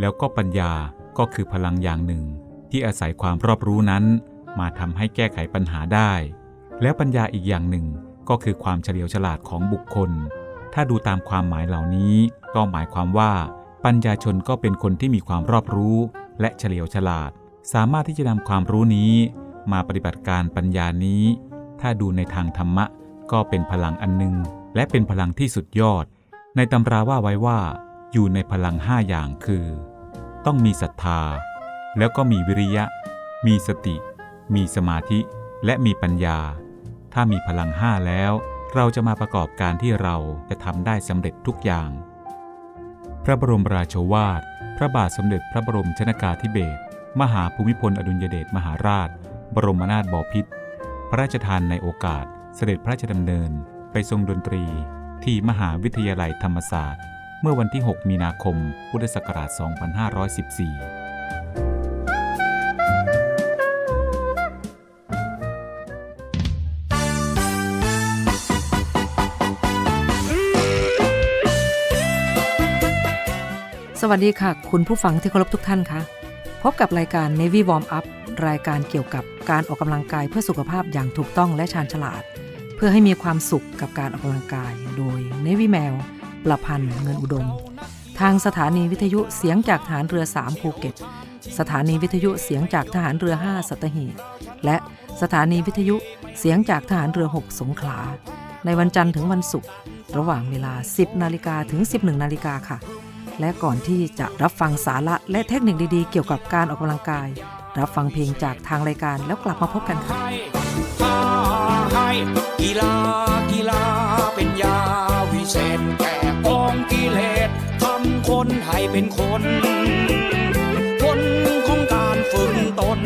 แล้วก็ปัญญาก็คือพลังอย่างหนึ่ง ที่อาศัยความรอบรู้นั้น มาทำให้แก้ไขปัญหาได้ แล้วปัญญาอีกอย่างหนึ่งก็คือความเฉลียวฉลาดของบุคคล ถ้าดูตามความหมายเหล่านี้ ก็หมายความว่า ปัญญาชนก็เป็นคนที่มีความรอบรู้ และเฉลียวฉลาด สามารถที่จะนำความรู้นี้ มาปฏิบัติการปัญญานี้ ถ้าดูในทางธรรมะ ก็เป็นพลังอันหนึงและเป็นพลังที่สุดยอด ในตำราว่าไว้ว่า อยู่ในพลังห้าอย่างคือ ต้องมีศรัทธา แล้วก็มีวิริยะ มีสติ มีสมาธิ และมีปัญญา ถ้ามีพลังห้าแล้ว เราจะมาประกอบการที่เราจะทำได้สำเร็จทุกอย่าง พระบรมราโชวาท พระบาทสมเด็จพระบรมชนากาธิเบศรมหาภูมิพลอดุลยเดชมหาราช บรมนาถบพิตรพระราชทานในโอกาสเสด็จพระราชดำเนินไปทรงดนตรีที่มหาวิทยาลัยธรรมศาสตร์ เมื่อวันที่ 6 มีนาคม พุทธศักราช 2514สวัสดีค่ะ คุณผู้ฟังที่เคารพทุกท่านคะพบกับรายการ Navy Warm Up รายการเกี่ยวกับการออกกำลังกายเพื่อสุขภาพอย่างถูกต้องและชาญฉลาด เพื่อให้มีความสุขกับการออกกำลังกาย โดย Navy แมว ประพันธ์เงินอุดม ทางสถานีวิทยุเสียงจากฐานเรือ 3 ภูเก็ต สถานีวิทยุเสียงจากทหารเรือ 5 สัตหีบและสถานีวิทยุเสียงจากทหารเรือ 6 สงขลา ในวันจันทร์ถึงวันศุกร์ระหว่างเวลา 10 นาฬิกาถึง 11 นาฬิกาค่ะ และก่อนที่จะรับฟังสาระและเทคนิคดีๆ เกี่ยวกับการออกกำลังกาย รับฟังเพลงจากทางรายการแล้วกลับมาพบกันค่ะกีฬากีฬาเป็นยาวิเศษ องกิเลสทำคนให้เป็นคน คนของการฝึกตน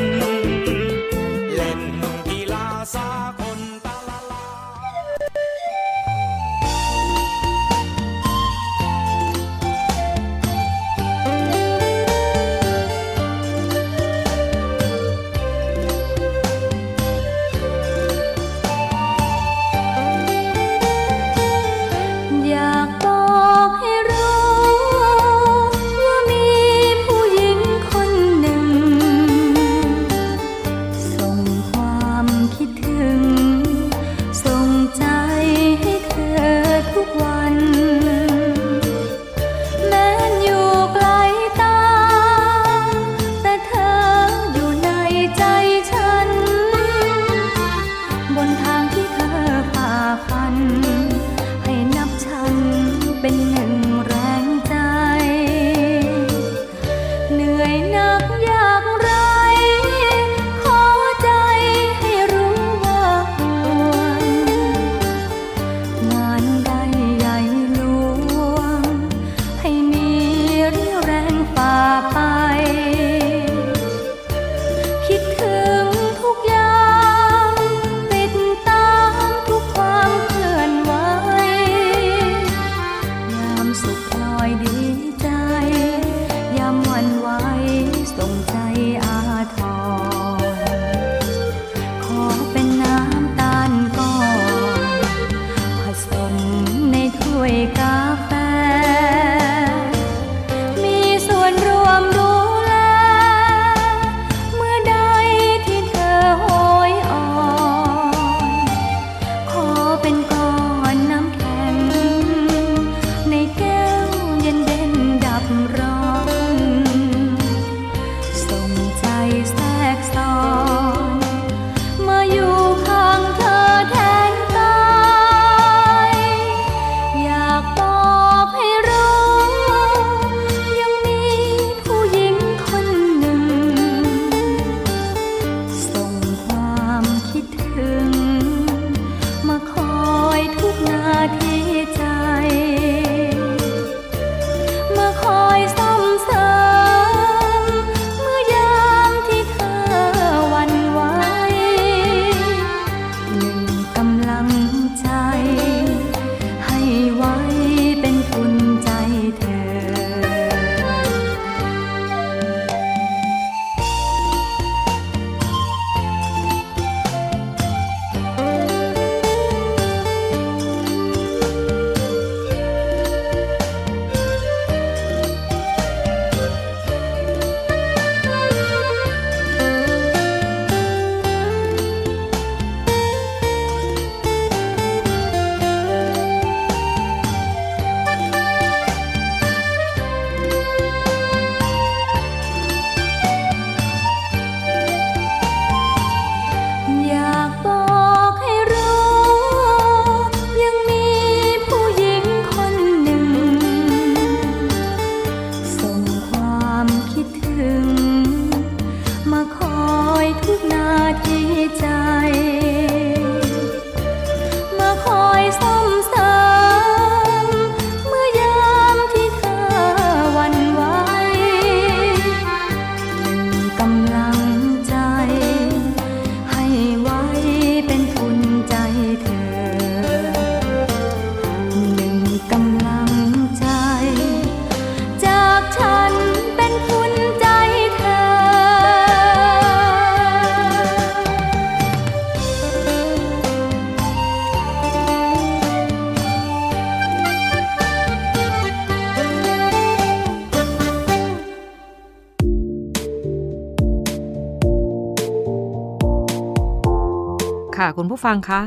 ผู้ฟังคะ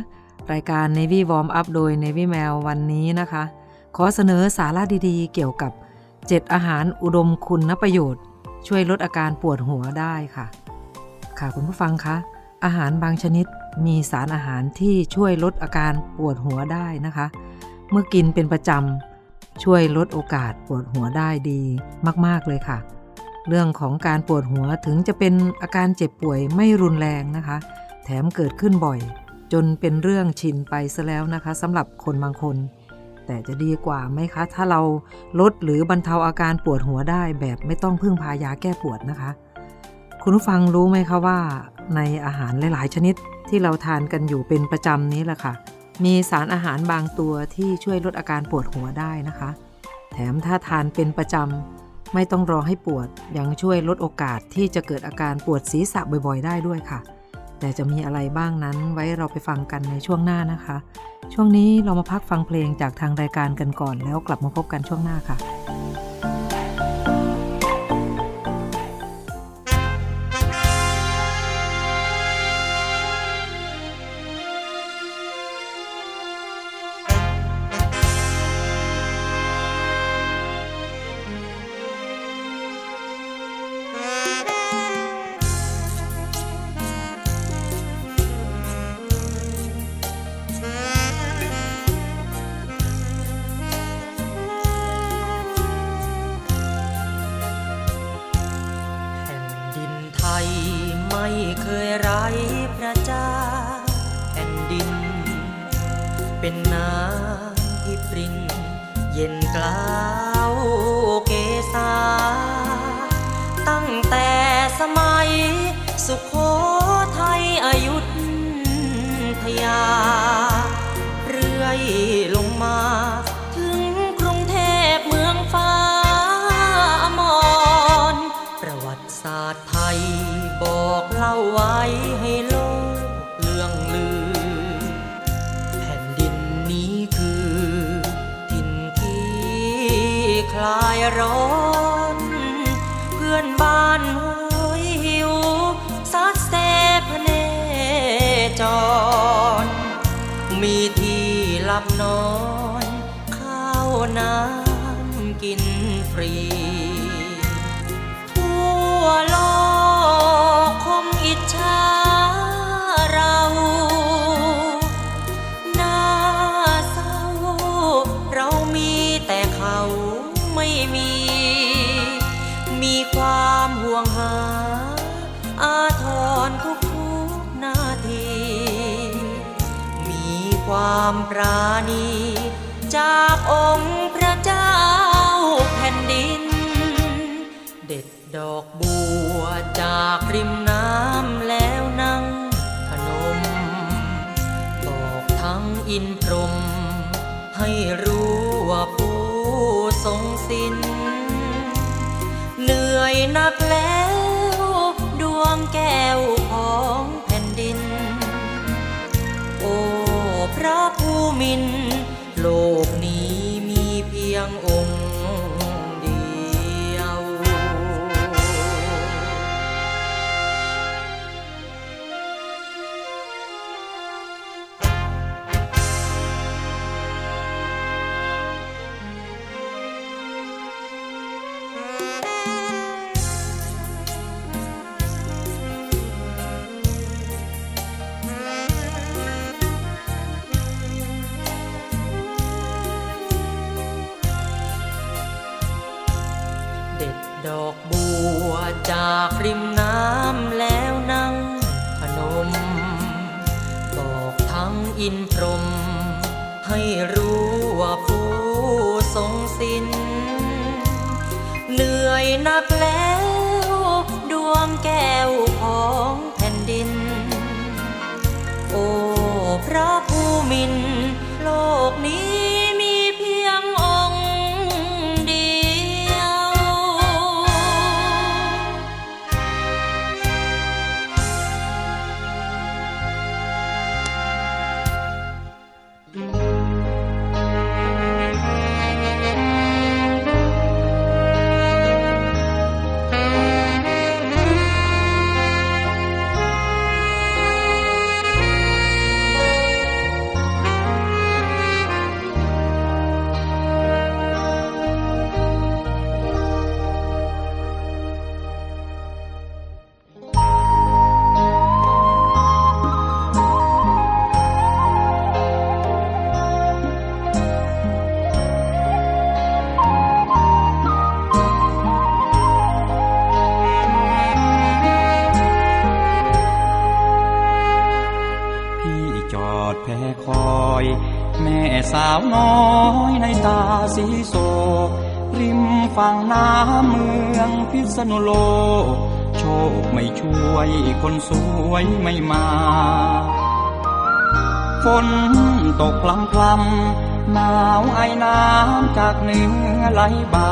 รายการ Navy Warm Up โดย Navy Mail วันนี้นะคะ ขอเสนอสาระดีๆ เกี่ยวกับ 7 อาหารอุดมคุณประโยชน์ ช่วยลดอาการปวดหัวได้ค่ะ ค่ะคุณผู้ฟังคะ อาหารบางชนิดมีสารอาหารที่ช่วยลดอาการปวดหัวได้นะคะ เมื่อกินเป็นประจำช่วยลดโอกาสปวดหัวได้ดีมาก ๆ เลยค่ะ เรื่องของการปวดหัวถึงจะเป็นอาการเจ็บป่วยไม่รุนแรงนะคะ แถมเกิดขึ้นบ่อย จนเป็นเรื่องชินไปซะแล้วนะคะสำหรับคนบางคน แต่จะดีกว่าไหมคะ ถ้าเราลดหรือบรรเทาอาการปวดหัวได้แบบไม่ต้องพึ่งพายาแก้ปวดนะคะ คุณผู้ฟังรู้ไหมคะว่า ในอาหารหลายๆ ชนิดที่เราทานกันอยู่เป็นประจำนี้แหละค่ะ มีสารอาหารบางตัวที่ช่วยลดอาการปวดหัวได้นะคะ แถมถ้าทานเป็นประจำไม่ต้องรอให้ปวดยังช่วยลดโอกาสที่จะเกิดอาการปวดศีรษะบ่อย ๆ ได้ด้วยค่ะ แต่จะมีอะไรบ้างนั้นไว้เราไปฟังกันในช่วงหน้านะคะ ช่วงนี้เรามาพักฟังเพลงจากทางรายการกันก่อนแล้วกลับมาพบกันช่วงหน้าค่ะ องค์พระเจ้าแผ่นดิน เด็ดดอกบัวจากริมน้ำแล้วนั่งพนม บอกทั้งอินพรหมให้รู้ว่าผู้ทรงสินเหนื่อยนักแล้วดวงแก้วของแผ่นดิน โอ้พระผู้มินโลก คไม่ช่วยคนสวยไม่มาฝนตกพลำพลำหนาวไอน้ำจากเหนือไหลบ่า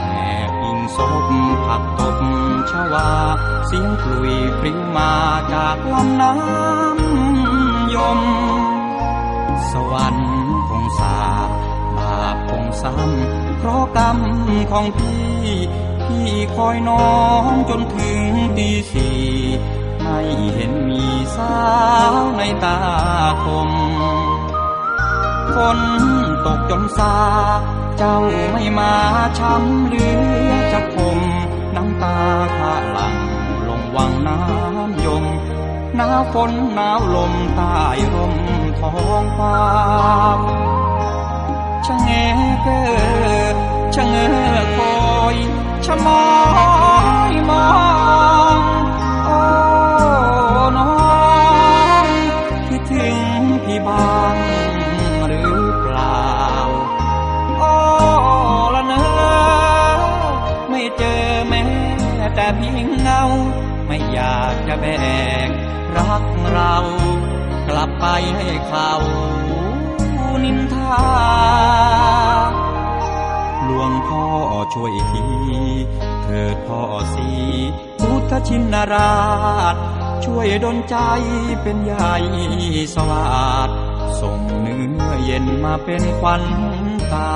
แอบอิงศพผักตบชวา เสียงกลุยปริ้วมาจากลำน้ำยม สวรรค์คงสาบาปคงซ้ำเพราะกรรมของพี่ พี่คอยน้องจนถึงตีสี่ไม่เห็นมีสาวในตาคมฝนตกจนซา เจ้าไม่มาช้ำเหลือจะคมน้ำตาข้าหลังลงวังน้ำยมหนาวฝนหนาวลมใต้ร่มท้องฟ้าชะเงเกอชะเงอคอย มอยมองโอ้น้องคิดถึงพี่บ้างหรือเปล่าโอ้ละเนอไม่เจอแม้แต่เพียงเงา ไม่อยากจะแบกรักเรา กลับไปให้เขานินทา พ่อช่วยที เถิดพ่อสีพุทธชินราช ช่วยดลใจเป็นใหญ่สวาดส่งเนื้อเย็นมาเป็นควันตา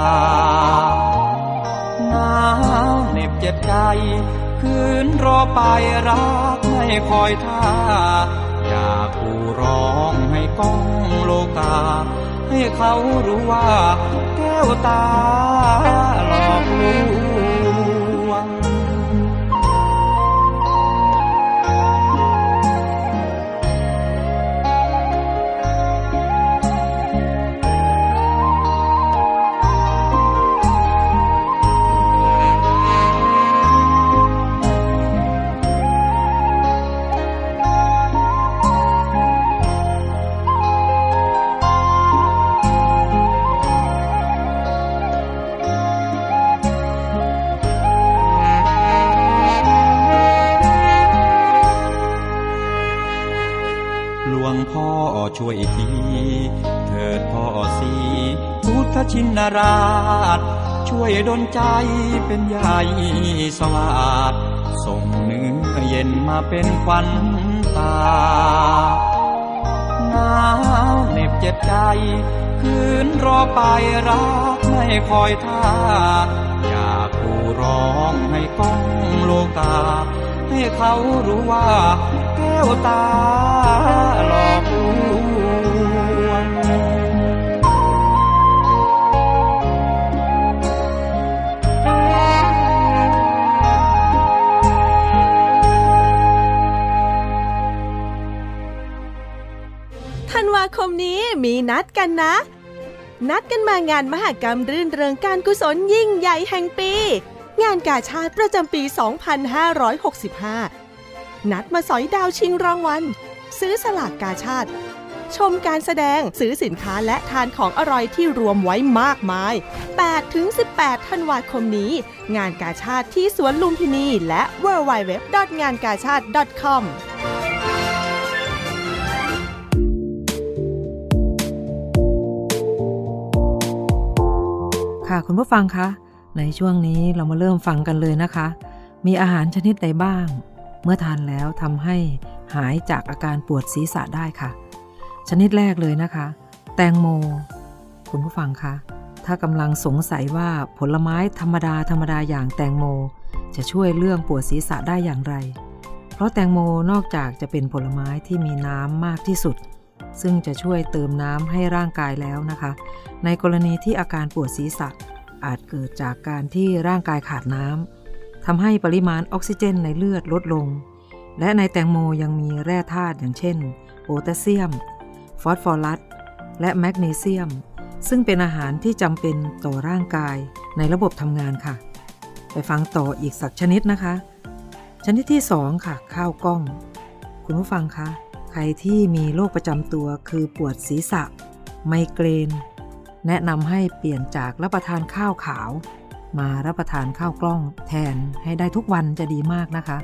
หนาวเหน็บเจ็บใจ คืนรอไปรักไม่คอยท่า อยากกูร้องให้ก้องโลกา ให้เขารู้ว่าแก้วตา ห ชินราช ช่วยดลใจเป็นใหญ่สวาดส่งเนื้อเย็นมาเป็นควันตาหนาวเหน็บเจ็บใจ คืนรอไปรักไม่คอยท่า อยากกูร้องให้ก้องโลกา ให้เขารู้ว่าแก้วตาหลอก คมนี้มีนัดกันนะ นัดกันมางานมหกรรมรื่นเริงการกุศลยิ่งใหญ่แห่งปี งานกาชาติประจำปี 2565 นัดมาสอยดาวชิงรางวัล ซื้อสลากกาชาติ ชมการแสดงซื้อสินค้าและทานของอร่อยที่รวมไว้มากมาย 8-18 ธันวาคมนี้ งานกาชาติที่สวนลุมพินีและ w w w งานกาชาติ .com ค่ะคุณผู้ฟังคะ ในช่วงนี้เรามาเริ่มฟังกันเลยนะคะ มีอาหารชนิดใดบ้าง เมื่อทานแล้วทำให้หายจากอาการปวดศีรษะได้ค่ะ ชนิดแรกเลยนะคะ แตงโม คุณผู้ฟังคะ ถ้ากำลังสงสัยว่าผลไม้ธรรมดาธรรมดาอย่างแตงโม จะช่วยเรื่องปวดศีรษะได้อย่างไร เพราะแตงโมนอกจากจะเป็นผลไม้ที่มีน้ำมากที่สุด ซึ่งจะช่วยเติมน้ำให้ร่างกายแล้วนะคะ ในกรณีที่อาการปวดศีรษะอาจเกิดจากการที่ร่างกายขาดน้ำทำให้ปริมาณออกซิเจนในเลือดลดลง และในแตงโมยังมีแร่ธาตุอย่างเช่นโพแทสเซียม ฟอสฟอรัส และแมกนีเซียม ซึ่งเป็นอาหารที่จำเป็นต่อร่างกายในระบบทำงานค่ะ ไปฟังต่ออีกสักชนิดนะคะ ชนิดที่ 2 ค่ะ ข้าวกล้อง คุณผู้ฟังคะ ใครที่มีโรคประจำตัวคือปวดศีรษะ ไมเกรน แนะนำให้เปลี่ยนจากรับประทานข้าวขาว มารับประทานข้าวกล้องแทนให้ได้ทุกวันจะดีมากนะคะ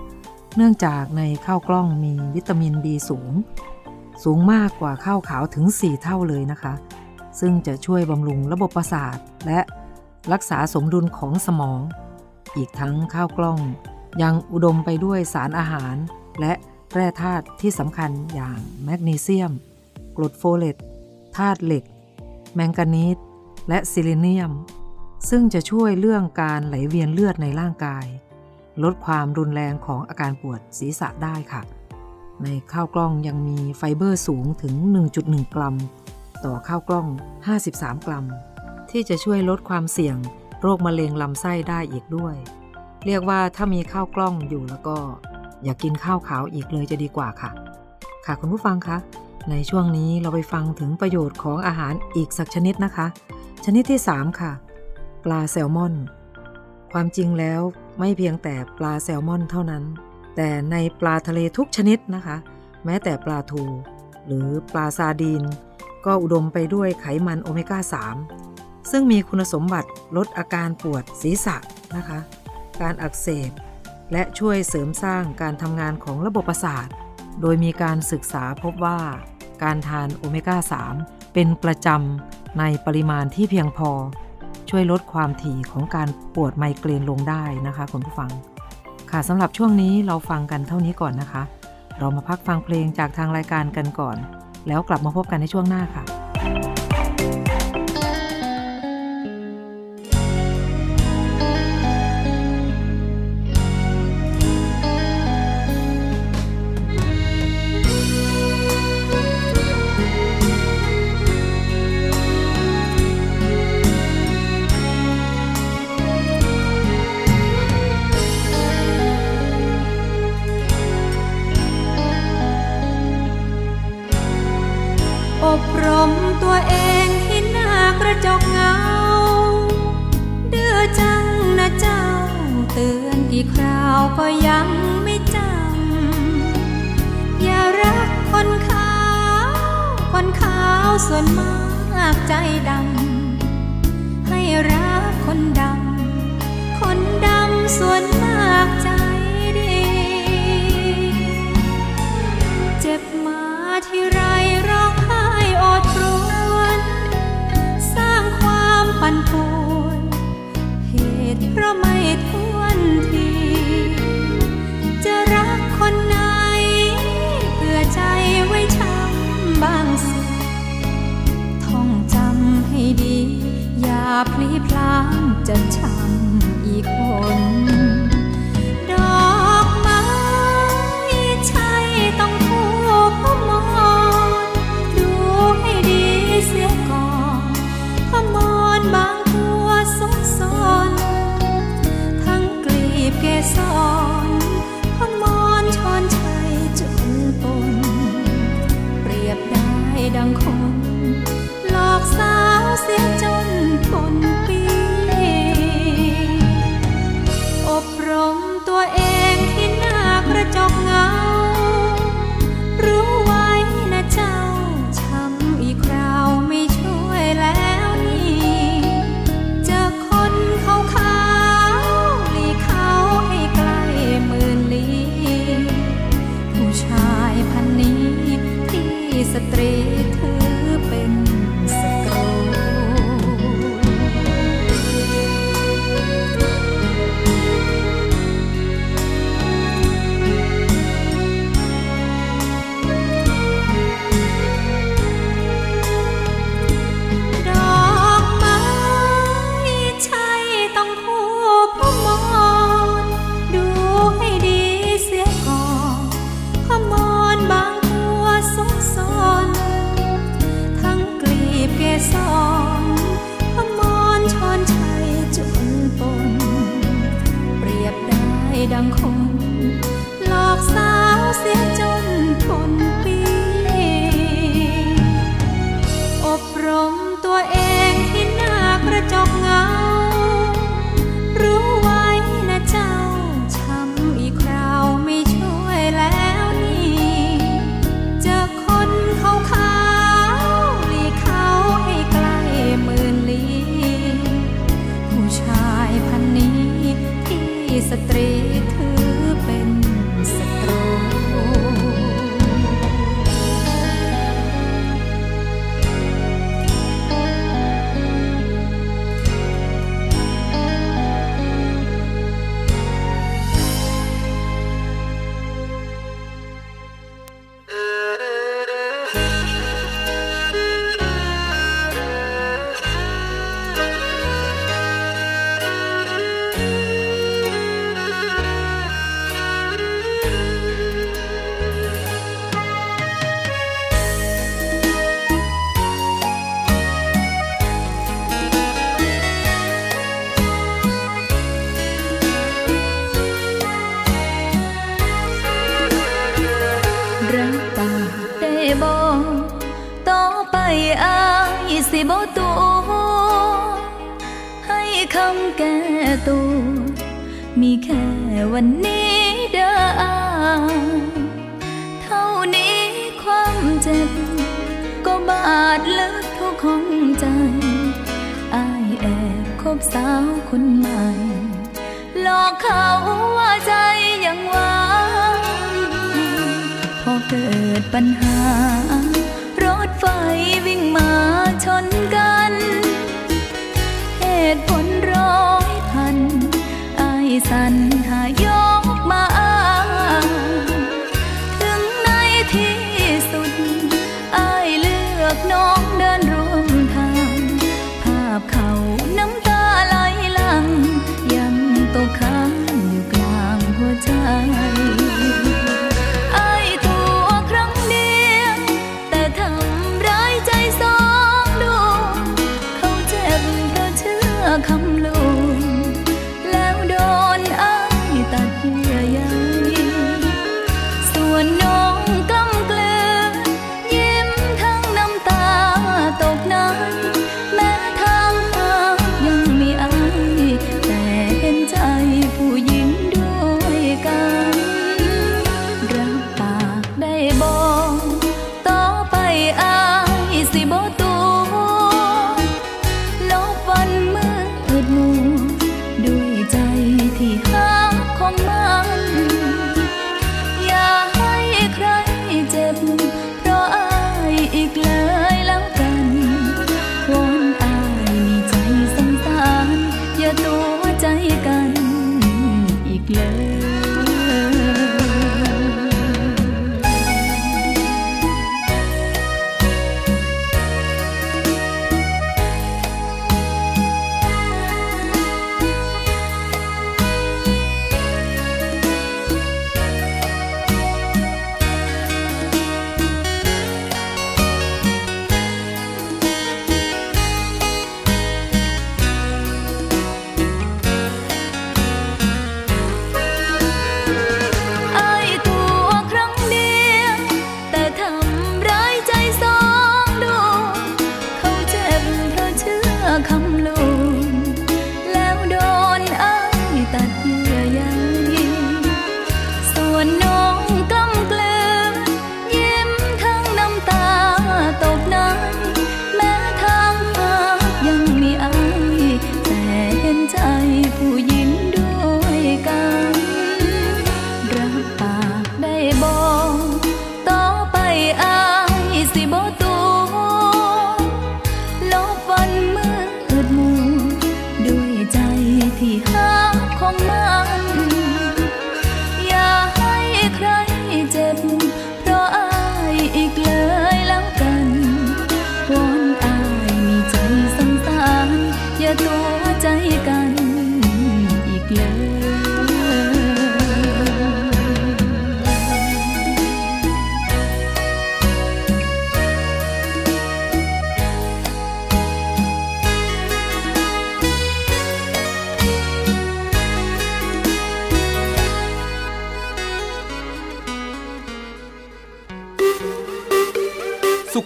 เนื่องจากในข้าวกล้องมีวิตามิน B สูง สูงมากกว่าข้าวขาวถึง 4 เท่าเลยนะคะ ซึ่งจะช่วยบำรุงระบบประสาทและรักษาสมดุลของสมอง อีกทั้งข้าวกล้องยังอุดมไปด้วยสารอาหารและ แร่ธาตุที่สำคัญอย่างแมกนีเซียม กรดโฟเลตธาตุเหล็ก แมงกานีสและซีลีเนียม ซึ่งจะช่วยเรื่องการไหลเวียนเลือดในร่างกาย ลดความรุนแรงของอาการปวดศีรษะได้ค่ะ ในข้าวกล้องยังมีไฟเบอร์สูงถึง 1.1 กรัม ต่อข้าวกล้อง 53 กรัม ที่จะช่วยลดความเสี่ยงโรคมะเร็งลำไส้ได้อีกด้วย เรียกว่าถ้ามีข้าวกล้องอยู่แล้วก็ อย่ากกินข้าวขาวอีกเลยจะดีกว่าค่ะ ค่ะคุณผู้ฟังคะ ในช่วงนี้เราไปฟังถึงประโยชน์ของอาหารอีกสักชนิดนะคะ ชนิดที่ 3 ค่ะ ปลาแซลมอน ความจริงแล้วไม่เพียงแต่ปลาแซลมอนเท่านั้น แต่ในปลาทะเลทุกชนิดนะคะ แม้แต่ปลาทู หรือปลาซาดีน ก็อุดมไปด้วยไขมันโอเมก้า 3 ซึ่งมีคุณสมบัติลดอาการปวดศีรษะนะคะ การอักเสบ และช่วยเสริมสร้างการทำงานของระบบประสาท โดยมีการศึกษาพบว่า การทานโอเมก้า 3 เป็นประจำในปริมาณที่เพียงพอ ช่วยลดความถี่ของการปวดไมเกรนลงได้นะคะคุณผู้ฟัง ค่ะสำหรับช่วงนี้เราฟังกันเท่านี้ก่อนนะคะ เรามาพักฟังเพลงจากทางรายการกันก่อน แล้วกลับมาพบกันในช่วงหน้าค่ะ ก็ยังไม่จำอย่ารักคนขาว คนขาวส่วนมากใจดำ ให้รักคนดำ คนดำส่วนมากใจดี เจ็บมาที่ไรร้องไห้อดรวญสร้างความปั่นป่วน เหตุเพราะ พลีพลางจะช้ สิบ่ตัวให้คำแก่ตัว มีแค่วันนี้เด้อเท่านี้ความเจ็บ ก็บาดลึกทุกของใจไอแอบคบสาวคนใหม่ หลอกเขาว่าใจยังหวานพอเกิดปัญหา ไฟวิ่งมาชนกัน เหตุผลร้อยพันไอสันหายกมา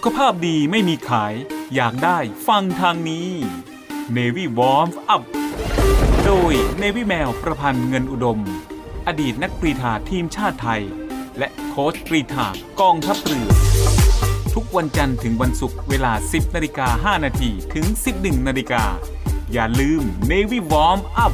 ขภาพดีไม่มีขาย อยากได้ฟังทางนี้ Navy Warm Up โดย Navy แมวประพันธ์เงินอุดม อดีตนักกรีฑาทีมชาติไทย และโค้ชกรีฑากองทัพเรือ ทุกวันจันทร์ถึงวันศุกร์เวลา 10นาฬิกา5นาทีถึง 11นาฬิกาอย่าลืม Navy Warm Up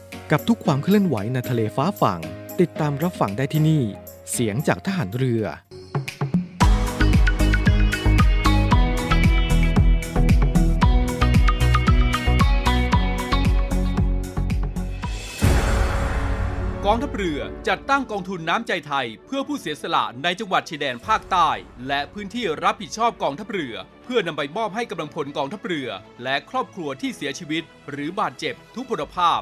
กับทุกความเคลื่อนไหวในทะเลฟ้าฝั่ง ติดตามรับฟังได้ที่นี่ เสียงจากทหารเรือ กองทัพเรือจัดตั้งกองทุนน้ำใจไทย เพื่อผู้เสียสละในจังหวัดชายแดนภาคใต้ และพื้นที่รับผิดชอบกองทัพเรือ เพื่อนำไปมอบให้กำลังพลกองทัพเรือ และครอบครัวที่เสียชีวิต หรือบาดเจ็บทุกพลภาพ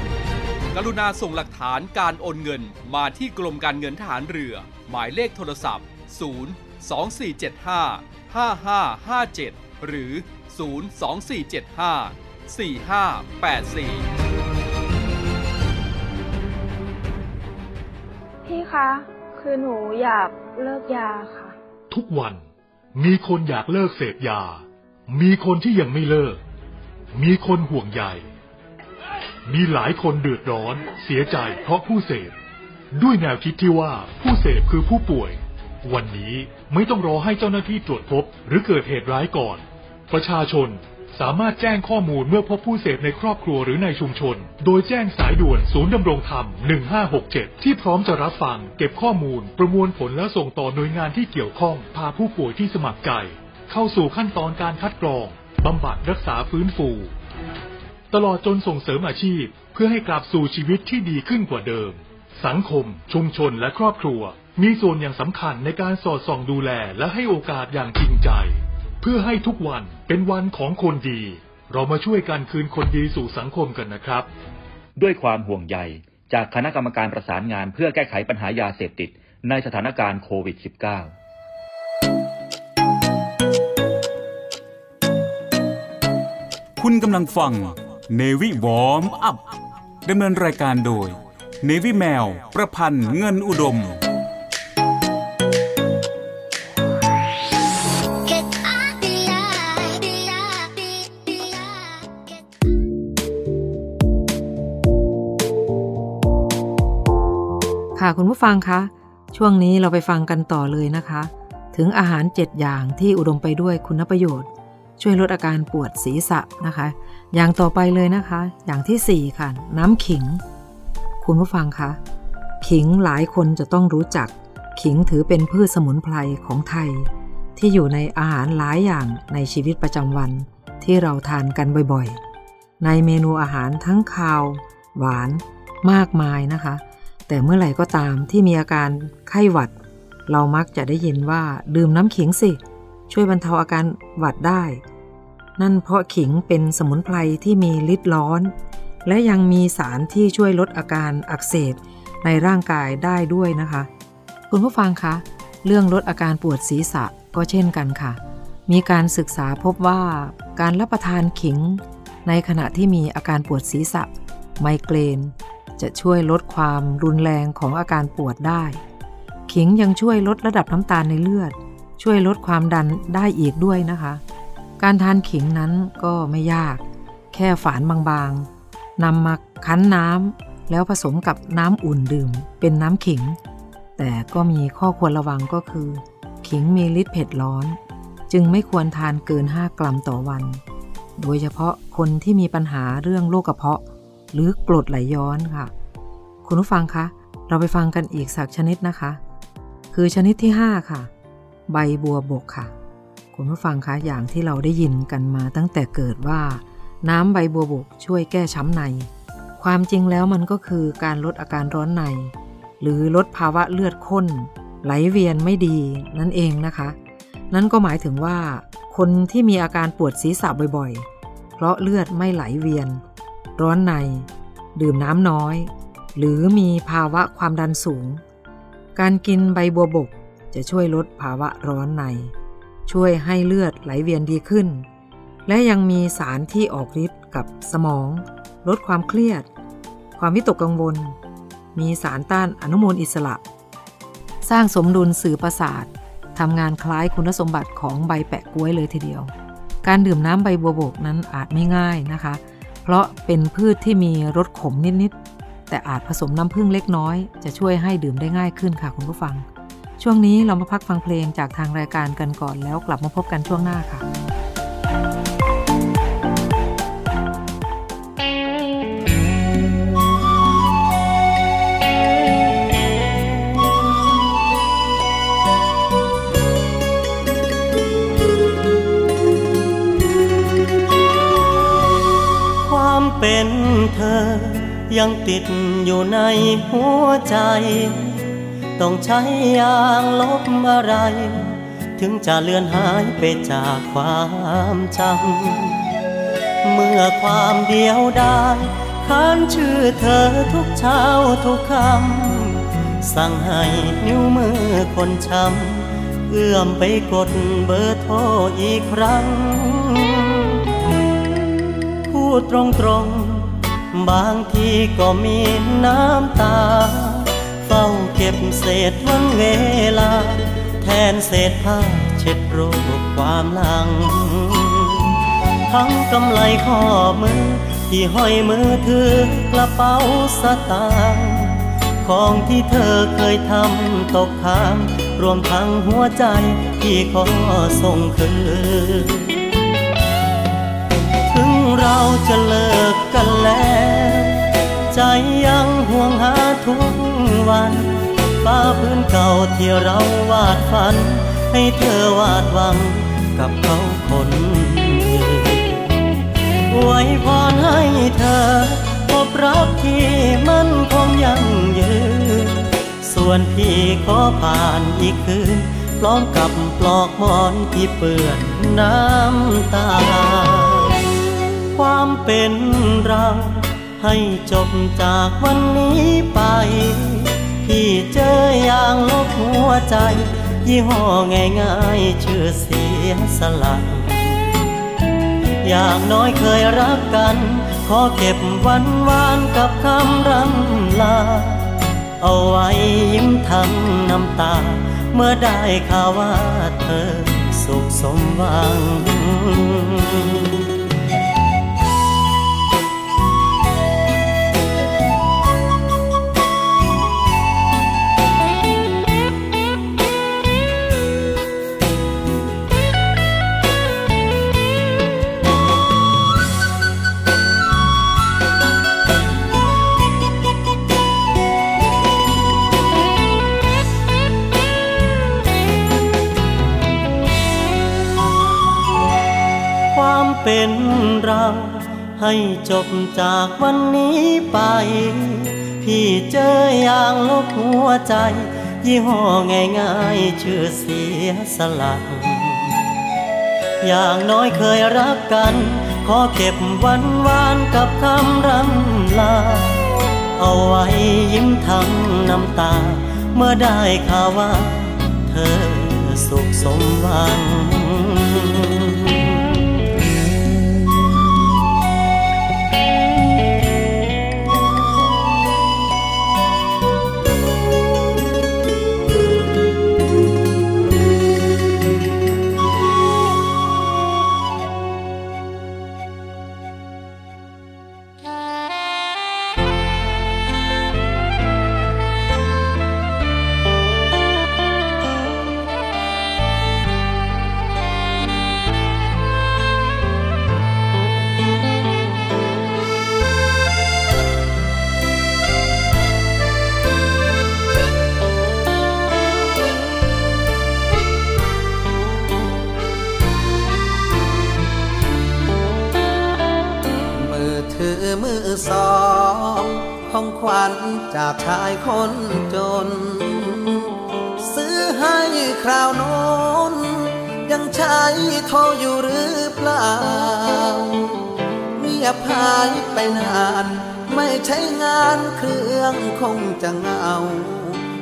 กรุณาส่งหลักฐานการโอนเงินมาที่กรมการเงินทหารเรือ หมายเลขโทรศัพท์ 0 2475 5557 หรือ 02475 4584 พี่คะ คือหนูอยากเลิกยาค่ะ ทุกวันมีคนอยากเลิกเสพยา มีคนที่ยังไม่เลิก มีคนห่วงใย มีหลายคนเดือดร้อน เสียใจเพราะผู้เสพ ด้วยแนวคิดที่ว่าผู้เสพคือผู้ป่วย วันนี้ไม่ต้องรอให้เจ้าหน้าที่ตรวจพบ หรือเกิดเหตุร้ายก่อน ประชาชนสามารถแจ้งข้อมูลเมื่อพบผู้เสพในครอบครัวหรือในชุมชน โดยแจ้งสายด่วนศูนย์ดำรงธรรม 1567 ที่พร้อมจะรับฟัง เก็บข้อมูล ประมวลผลและส่งต่อหน่วยงานที่เกี่ยวข้อง พาผู้ป่วยที่สมัครใจ เข้าสู่ขั้นตอนการคัดกรองบำบัดรักษาฟื้นฟู ตลอดจนส่งเสริมอาชีพ เพื่อให้กลับสู่ชีวิตที่ดีขึ้นกว่าเดิม สังคม ชุมชนและครอบครัว มีส่วนอย่างสำคัญในการสอดส่องดูแลและให้โอกาสอย่างจริงใจ เพื่อให้ทุกวันเป็นวันของคนดี เรามาช่วยกันคืนคนดีสู่สังคมกันนะครับ ด้วยความห่วงใยจากคณะกรรมการประสานงานเพื่อแก้ไขปัญหายาเสพติดในสถานการณ์โควิด -19 คุณกำลังฟัง เนวิวอมอัพดำเนินรายการโดยเนวิแมว ประพันธ์เงินอุดม ค่ะคุณผู้ฟังคะ ช่วงนี้เราไปฟังกันต่อเลยนะคะ ถึงอาหาร7อย่างที่อุดมไปด้วยคุณประโยชน์ ช่วยลดอาการปวดศีรษะนะคะ อย่างต่อไปเลยนะคะ อย่างทีสี่ 4 ค่ะ น้ำขิง คุณผู้ฟังคะขิงหลายคนจะต้องรู้จัก ขิงถือเป็นพืชสมุนไพรของไทย ที่อยู่ในอาหารหลายอย่างในชีวิตประจำวัน ที่เราทานกันบ่อยๆ ในเมนูอาหารทั้งคาว หวาน มากมายนะคะ แต่เมื่อไหร่ก็ตามที่มีอาการไข้หวัด เรามักจะได้ยินว่าดื่มน้ำขิงสิ ช่วยบรรเทาอาการหวัดได้ นั่นเพราะขิงเป็นสมุนไพรที่มีฤทธิ์ร้อน และยังมีสารที่ช่วยลดอาการอักเสบในร่างกายได้ด้วยนะคะ คุณผู้ฟังคะ เรื่องลดอาการปวดศีรษะก็เช่นกันค่ะ มีการศึกษาพบว่าการรับประทานขิง ในขณะที่มีอาการปวดศีรษะ ไมเกรน จะช่วยลดความรุนแรงของอาการปวดได้ ขิงยังช่วยลดระดับน้ำตาลในเลือด ช่วยลดความดันได้อีกด้วยนะคะ การทานขิงนั้นก็ไม่ยาก แค่ฝานบางๆนำมาคั้นน้ำแล้วผสมกับน้ำอุ่นดื่ม เป็นน้ำขิง แต่ก็มีข้อควรระวังก็คือ ขิงมีฤทธิ์เผ็ดร้อน จึงไม่ควรทานเกิน 5 กรัมต่อวัน โดยเฉพาะคนที่มีปัญหาเรื่องโรคกระเพาะ หรือกรดไหลย้อนค่ะ คุณผู้ฟังคะเราไปฟังกันอีกสักชนิดนะคะ คือชนิดที่ 5 ค่ะ ใบบัวบกค่ะ คุณผู้ฟังคะอย่างที่เราได้ยินกันมาตั้งแต่เกิดว่า น้ำใบบัวบกช่วยแก้ช้ำใน ความจริงแล้วมันก็คือการลดอาการร้อนใน หรือลดภาวะเลือดข้น ไหลเวียนไม่ดีนั่นเองนะคะ นั่นก็หมายถึงว่า คนที่มีอาการปวดศีรษะบ่อยๆ เพราะเลือดไม่ไหลเวียน ร้อนใน ดื่มน้ำน้อย หรือมีภาวะความดันสูง การกินใบบัวบกจะช่วยลดภาวะร้อนใน ช่วยให้เลือดไหลเวียนดีขึ้น และยังมีสารที่ออกฤทธิ์กับสมอง ลดความเครียด ความวิตกกังวล มีสารต้านอนุมูลอิสระ สร้างสมดุลสื่อประสาททำงานคล้ายคุณสมบัติของใบแปะกล้วยเลยทีเดียว การดื่มน้ำใบบัวบกนั้นอาจไม่ง่ายนะคะ เพราะเป็นพืชที่มีรสขมนิดๆแต่อาจผสมน้ำผึ้งเล็กน้อย จะช่วยให้ดื่มได้ง่ายขึ้นค่ะคุณผู้ฟัง ช่วงนี้เรามาพักฟังเพลงจากทางรายการกันก่อนแล้วกลับมาพบกันช่วงหน้าค่ะความเป็นเธอยังติดอยู่ในหัวใจ ต้องใช้ยางลบอะไร ถึงจะเลือนหายไปจากความจำ เมื่อความเดียวได้ค้านชื่อเธอทุกเช้าทุกคำ สั่งให้นิ้วมือคนช้ำเอื้อมไปกดเบอร์โทรอีกครั้ง พูดตรงตรงๆบางทีก็มีน้ำตา เฝ้าเก็บเศษวันเวลา แทนเศษผ้าเช็ดโรคความหลัง ทั้งกำไลข้อมือ ที่ห้อยมือถือกระเป๋าสตางค์ของที่เธอเคยทำตกค้าง รวมทั้งหัวใจที่ขอส่งคืนถึงเราจะเลิกกันแล้ว ใจยังห่วงหาทุก วันป้าพื้นเก่าที่เราวาดฝัน ให้เธอวาดหวังกับเขาคนอื่ไว้พรให้เธอ พบรักที่มันคงยั่งยืน ส่วนพี่ขอผ่านอีกคืนพร้อมกับปลอกมอนที่เปื้อนน้ำตา ความเป็นเราให้จบจากวันนี้ไป พี่เจออย่างลบหัวใจ ยี่ห้อง่ายๆชื่อเสียสละอย่างน้อยเคยรักกัน ขอเก็บวันวานกับคำรำลา เอาไว้ยิ้มทั้งน้ำตา เมื่อได้ข่าวว่าเธอสุขสมหวัง ให้จบจากวันนี้ไป พี่เจออย่างลบหัวใจ ยี่ห้อง่ายๆ ชื่อเสียสละอย่างน้อยเคยรักกัน ขอเก็บวันวานกับคำรำลา เอาไว้ยิ้มทั้งน้ำตา เมื่อได้ข่าวว่า เธอสุขสมหวัง จากชายคนจน ซื้อให้คราวโน้น ยังใช้โทรอยู่หรือเปล่าเงียบหายไปนาน ไม่ใช้งานเครื่องคงจะเงา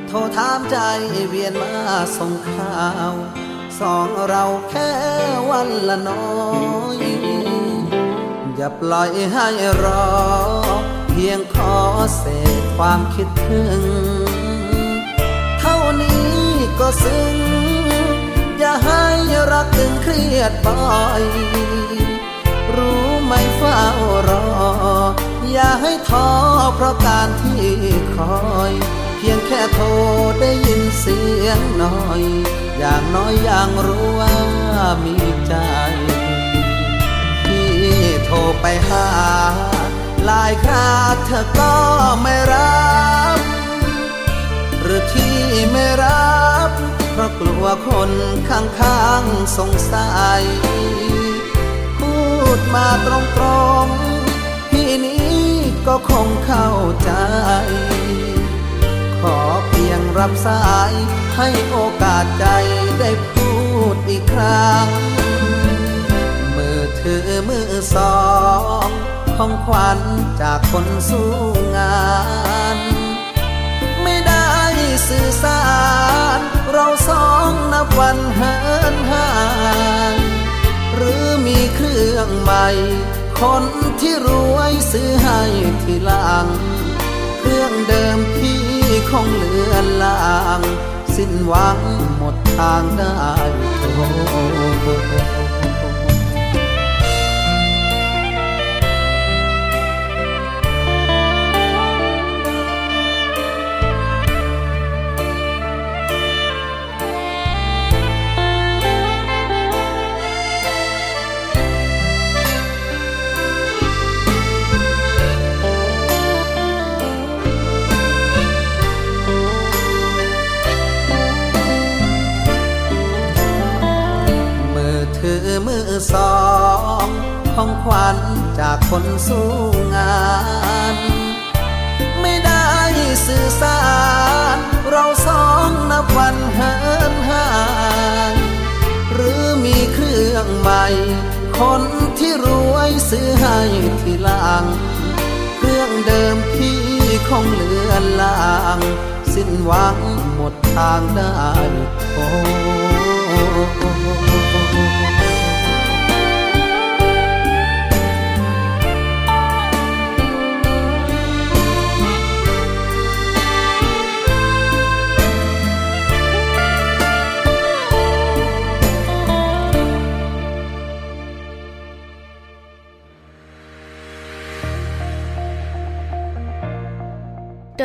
โทรถามใจเวียนมาส่งข่าว สองเราแค่วันละน้อยอย่าปล่อยให้รอ เพียงขอเศษ ความคิดถึง เท่านี้ก็ซึ้ง อย่าให้รักตึงเครียดบ่อย รู้ไหมเฝ้ารอ อย่าให้ท้อเพราะการที่คอย เพียงแค่โทรได้ยินเสียงหน่อย อย่างน้อยอย่างรู้ว่ามีใจ ที่โทรไปหา หลายคราเธอก็ไม่รับ หรือที่ไม่รับ เพราะกลัวคนข้างๆสงสัย พูดมาตรงๆพี่นี้ก็คงเข้าใจ ขอเพียงรับสายให้โอกาสใจได้พูดอีกครั้ง มือถือมือสอง ของขวัญจากคนสู้งาน ไม่ได้สื่อสาร เราสองนับวันเหินห่าง หรือมีเครื่องใหม่ คนที่รวยซื้อให้ทีหลัง เครื่องเดิมพี่คงเลือนลาง สิ้นหวังหมดทางได้โท คนสู้งาน ไม่ได้สื่อสาร เราสองนับวันเหินห่าง หรือมีเครื่องใหม่ คนที่รวยซื้อให้ทีหลังเครื่องเดิมพี่คงเลือนลาง สิ้นหวังหมดทางได้โท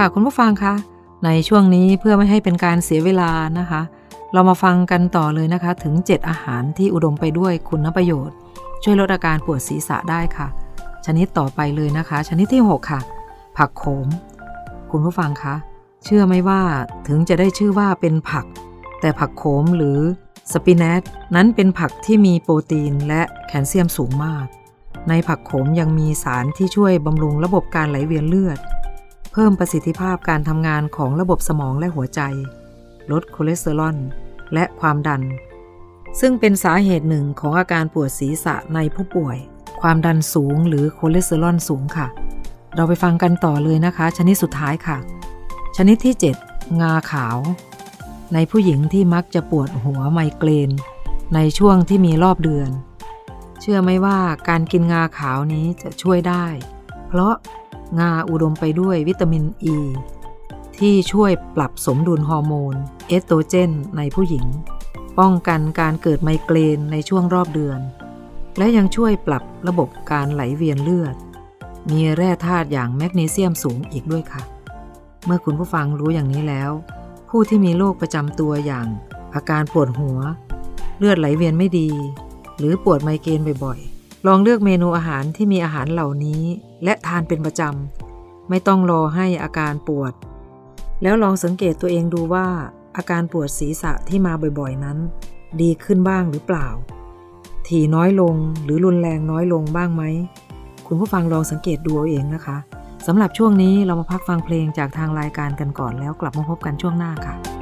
ค่ะคุณผู้ฟังคะในช่วงนี้เพื่อไม่ให้เป็นการเสียเวลานะคะ เรามาฟังกันต่อเลยนะคะ ถึง 7 อาหารที่อุดมไปด้วยคุณประโยชน์ ช่วยลดอาการปวดศีรษะได้ค่ะ ชนิดต่อไปเลยนะคะ ชนิดที่ 6 ค่ะ ผักโขม คุณผู้ฟังคะเชื่อไหมว่าถึงจะได้ชื่อว่าเป็นผัก แต่ผักโขมหรือสปินัชนั้นเป็นผักที่มีโปรตีนและแคลเซียมสูงมาก ในผักโขมยังมีสารที่ช่วยบำรุงระบบการไหลเวียนเลือด เพิ่มประสิทธิภาพการทำงานของระบบสมองและหัวใจ ลดคอเลสเตอรอลและความดัน ซึ่งเป็นสาเหตุหนึ่งของอาการปวดศีรษะในผู้ป่วย ความดันสูงหรือคอเลสเตอรอลสูงค่ะ เราไปฟังกันต่อเลยนะคะ ชนิดสุดท้ายค่ะ ชนิดที่ 7 งาขาว ในผู้หญิงที่มักจะปวดหัวไมเกรน ในช่วงที่มีรอบเดือน เชื่อไหมว่าการกินงาขาวนี้จะช่วยได้ เพราะ งาอุดมไปด้วยวิตามินอ e, ีที่ช่วยปรับสมดุลฮอร์โมน เอสโตรเจนในผู้หญิง ป้องกันการเกิดไมเกรนในช่วงรอบเดือน และยังช่วยปรับระบบการไหลเวียนเลือด มีแร่ธาตุอย่างแมกนีเซียมสูงอีกด้วยค่ะ เมื่อคุณผู้ฟังรู้อย่างนี้แล้ว ผู้ที่มีโรคประจำตัวอย่าง อาการปวดหัว เลือดไหลเวียนไม่ดี หรือปวดไมเกรนบ่อยๆ ลองเลือกเมนูอาหารที่มีอาหารเหล่านี้ และทานเป็นประจำ ไม่ต้องรอให้อาการปวด แล้วลองสังเกตตัวเองดูว่า อาการปวดศีรษะที่มาบ่อยๆนั้น ดีขึ้นบ้างหรือเปล่า ถี่น้อยลงหรือรุนแรงน้อยลงบ้างไหม คุณผู้ฟังลองสังเกตดูเอาเองนะคะสำหรับช่วงนี้เรามาพักฟังเพลงจากทางรายการกันก่อนแล้วกลับมาพบกันช่วงหน้าค่ะจะ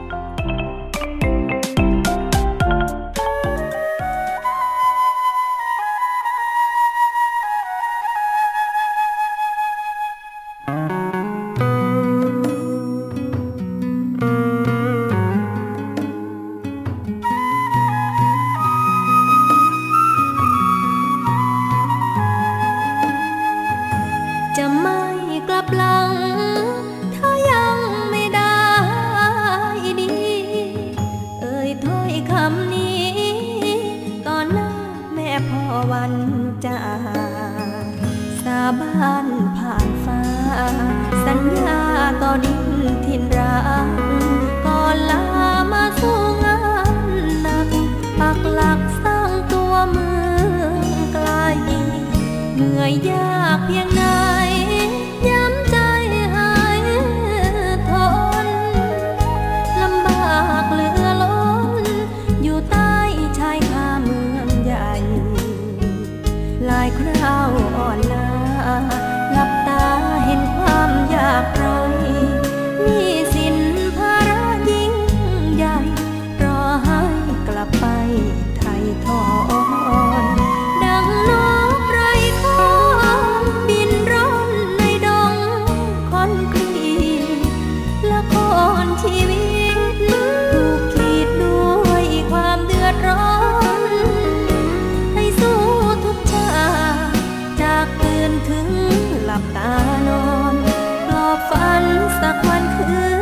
สักวันคืน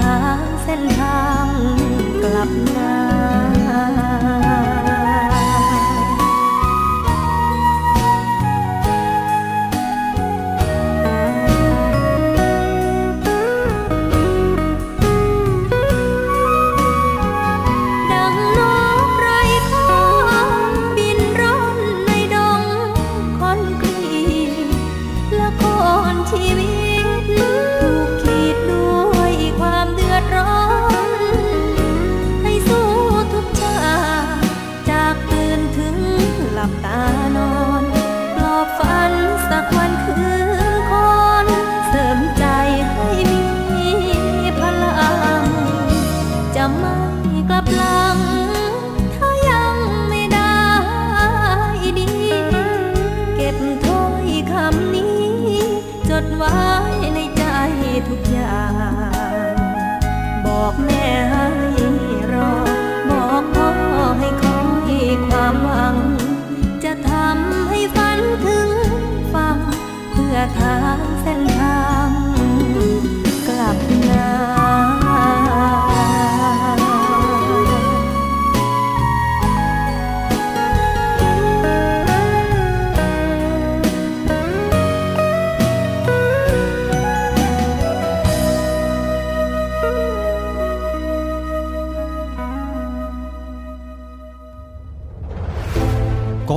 ทางเส้นทางกลับหน้า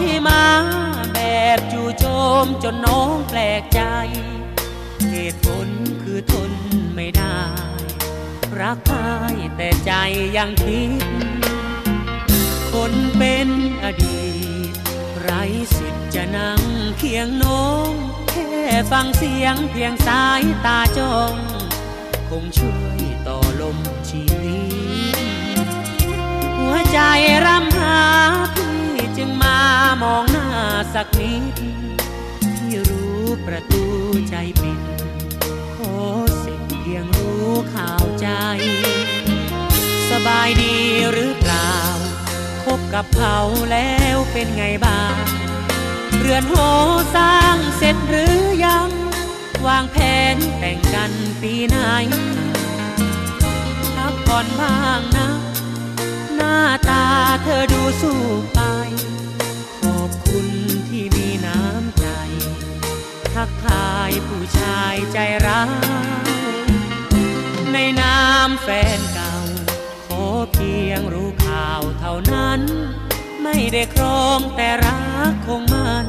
ที่มาแบบจู่โจมจนน้องแปลกใจ เหตุผลคือทนไม่ได้ รักใครแต่ใจยังคิด คนเป็นอดีต ไรสิทธิ์จะนั่งเคียงน้อง แค่ฟังเสียงเพียงสายตาจ้อง คงช่วยต่อลมชีวิต หัวใจรำหา จึงมามองหน้าสักนิด ที่รู้ประตูใจปิดขอสิเพียงรู้ข่าวใจ สบายดีหรือเปล่า คบกับเขาแล้วเป็นไงบ้าง เรือนโหสร้างเสร็จหรือยัง วางแผนแต่งกันปีไหนพักผ่อนบ้างนะ น้าตาเธอดูสู้ไป ขอบคุณที่มีน้ำใจ ทักทายผู้ชายใจร้ายในน้ำแฟนเก่า ขอเพียงรู้ข่าวเท่านั้น ไม่ได้ครองแต่รักคงมัน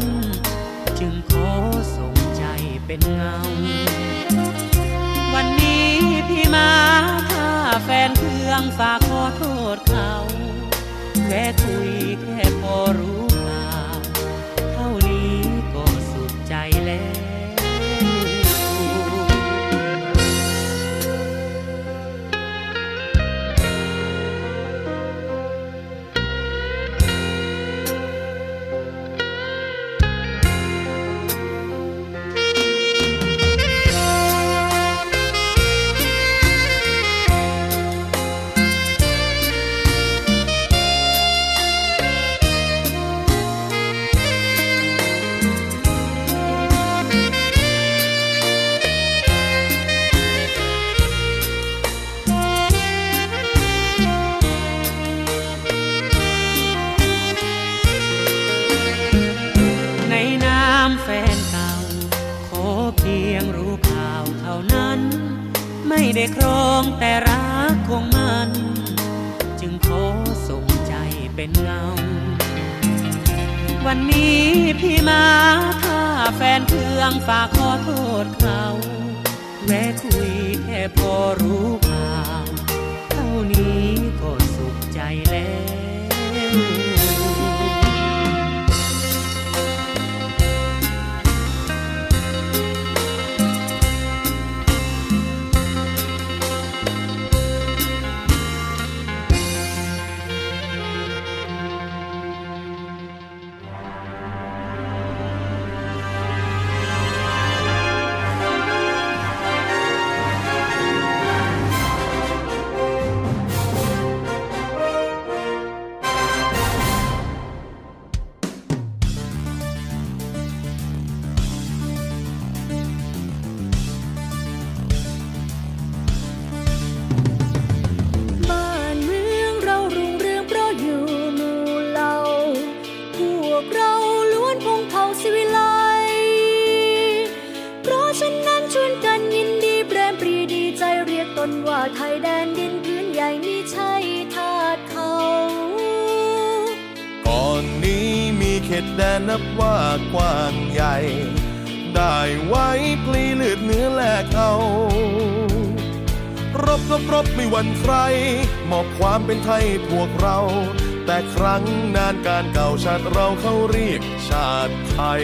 จึงขอส่งใจเป็นเงา วันนี้พี่มาถ้าแฟนเครื่องฝากขอโทษเขาแค่คุยแค่พอรู้ ได้ครองแต่รักคงมัน จึงขอส่งใจเป็นเงา วันนี้พี่มาถ้าแฟนเพื่องฝากขอโทษเขาแวะคุยแค่พอรู้ข่าว เท่านี้ก็สุขใจแล้ว「 นนับว่ากว้างใหญ่ ได้ไว้ปลีเลือดเนื้อแลกเอารบรบรบไม่หวั่นใคร มอบความเป็นไทยพวกเรา แต่ครั้งนานการเก่าชาติเราเขาเรียกชาติไทย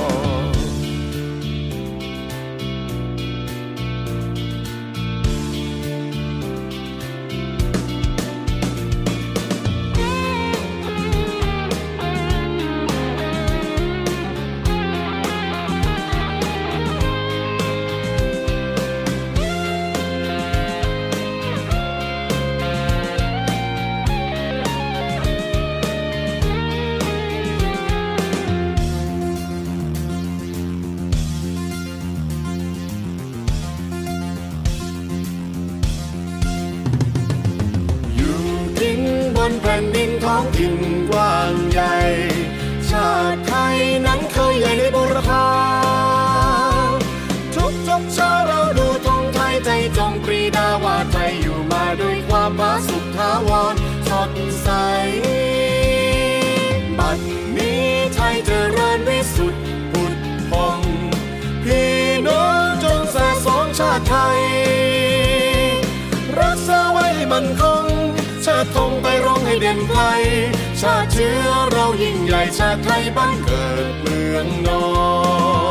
องถิ่นกว้างใหญ่ ชาติไทยนั้นเคยใหญ่ในบุรพาทุกทุกเช้าเราดูธงไทยใจจงปรีดาว่าไทยอยู่มาด้วยความผาสุกทาวรสดใสบัดนี้ไทยเจริญวิสุทธิ์ผุดพองพี่น้องจงแส่สองชาติไทย รักษาไว้ให้มันคงชาติธง ไปร้องให้เด่นไกล ชาติเชื้อเรายิ่งใหญ่ชาติไทยบ้านเกิดเมืองนอน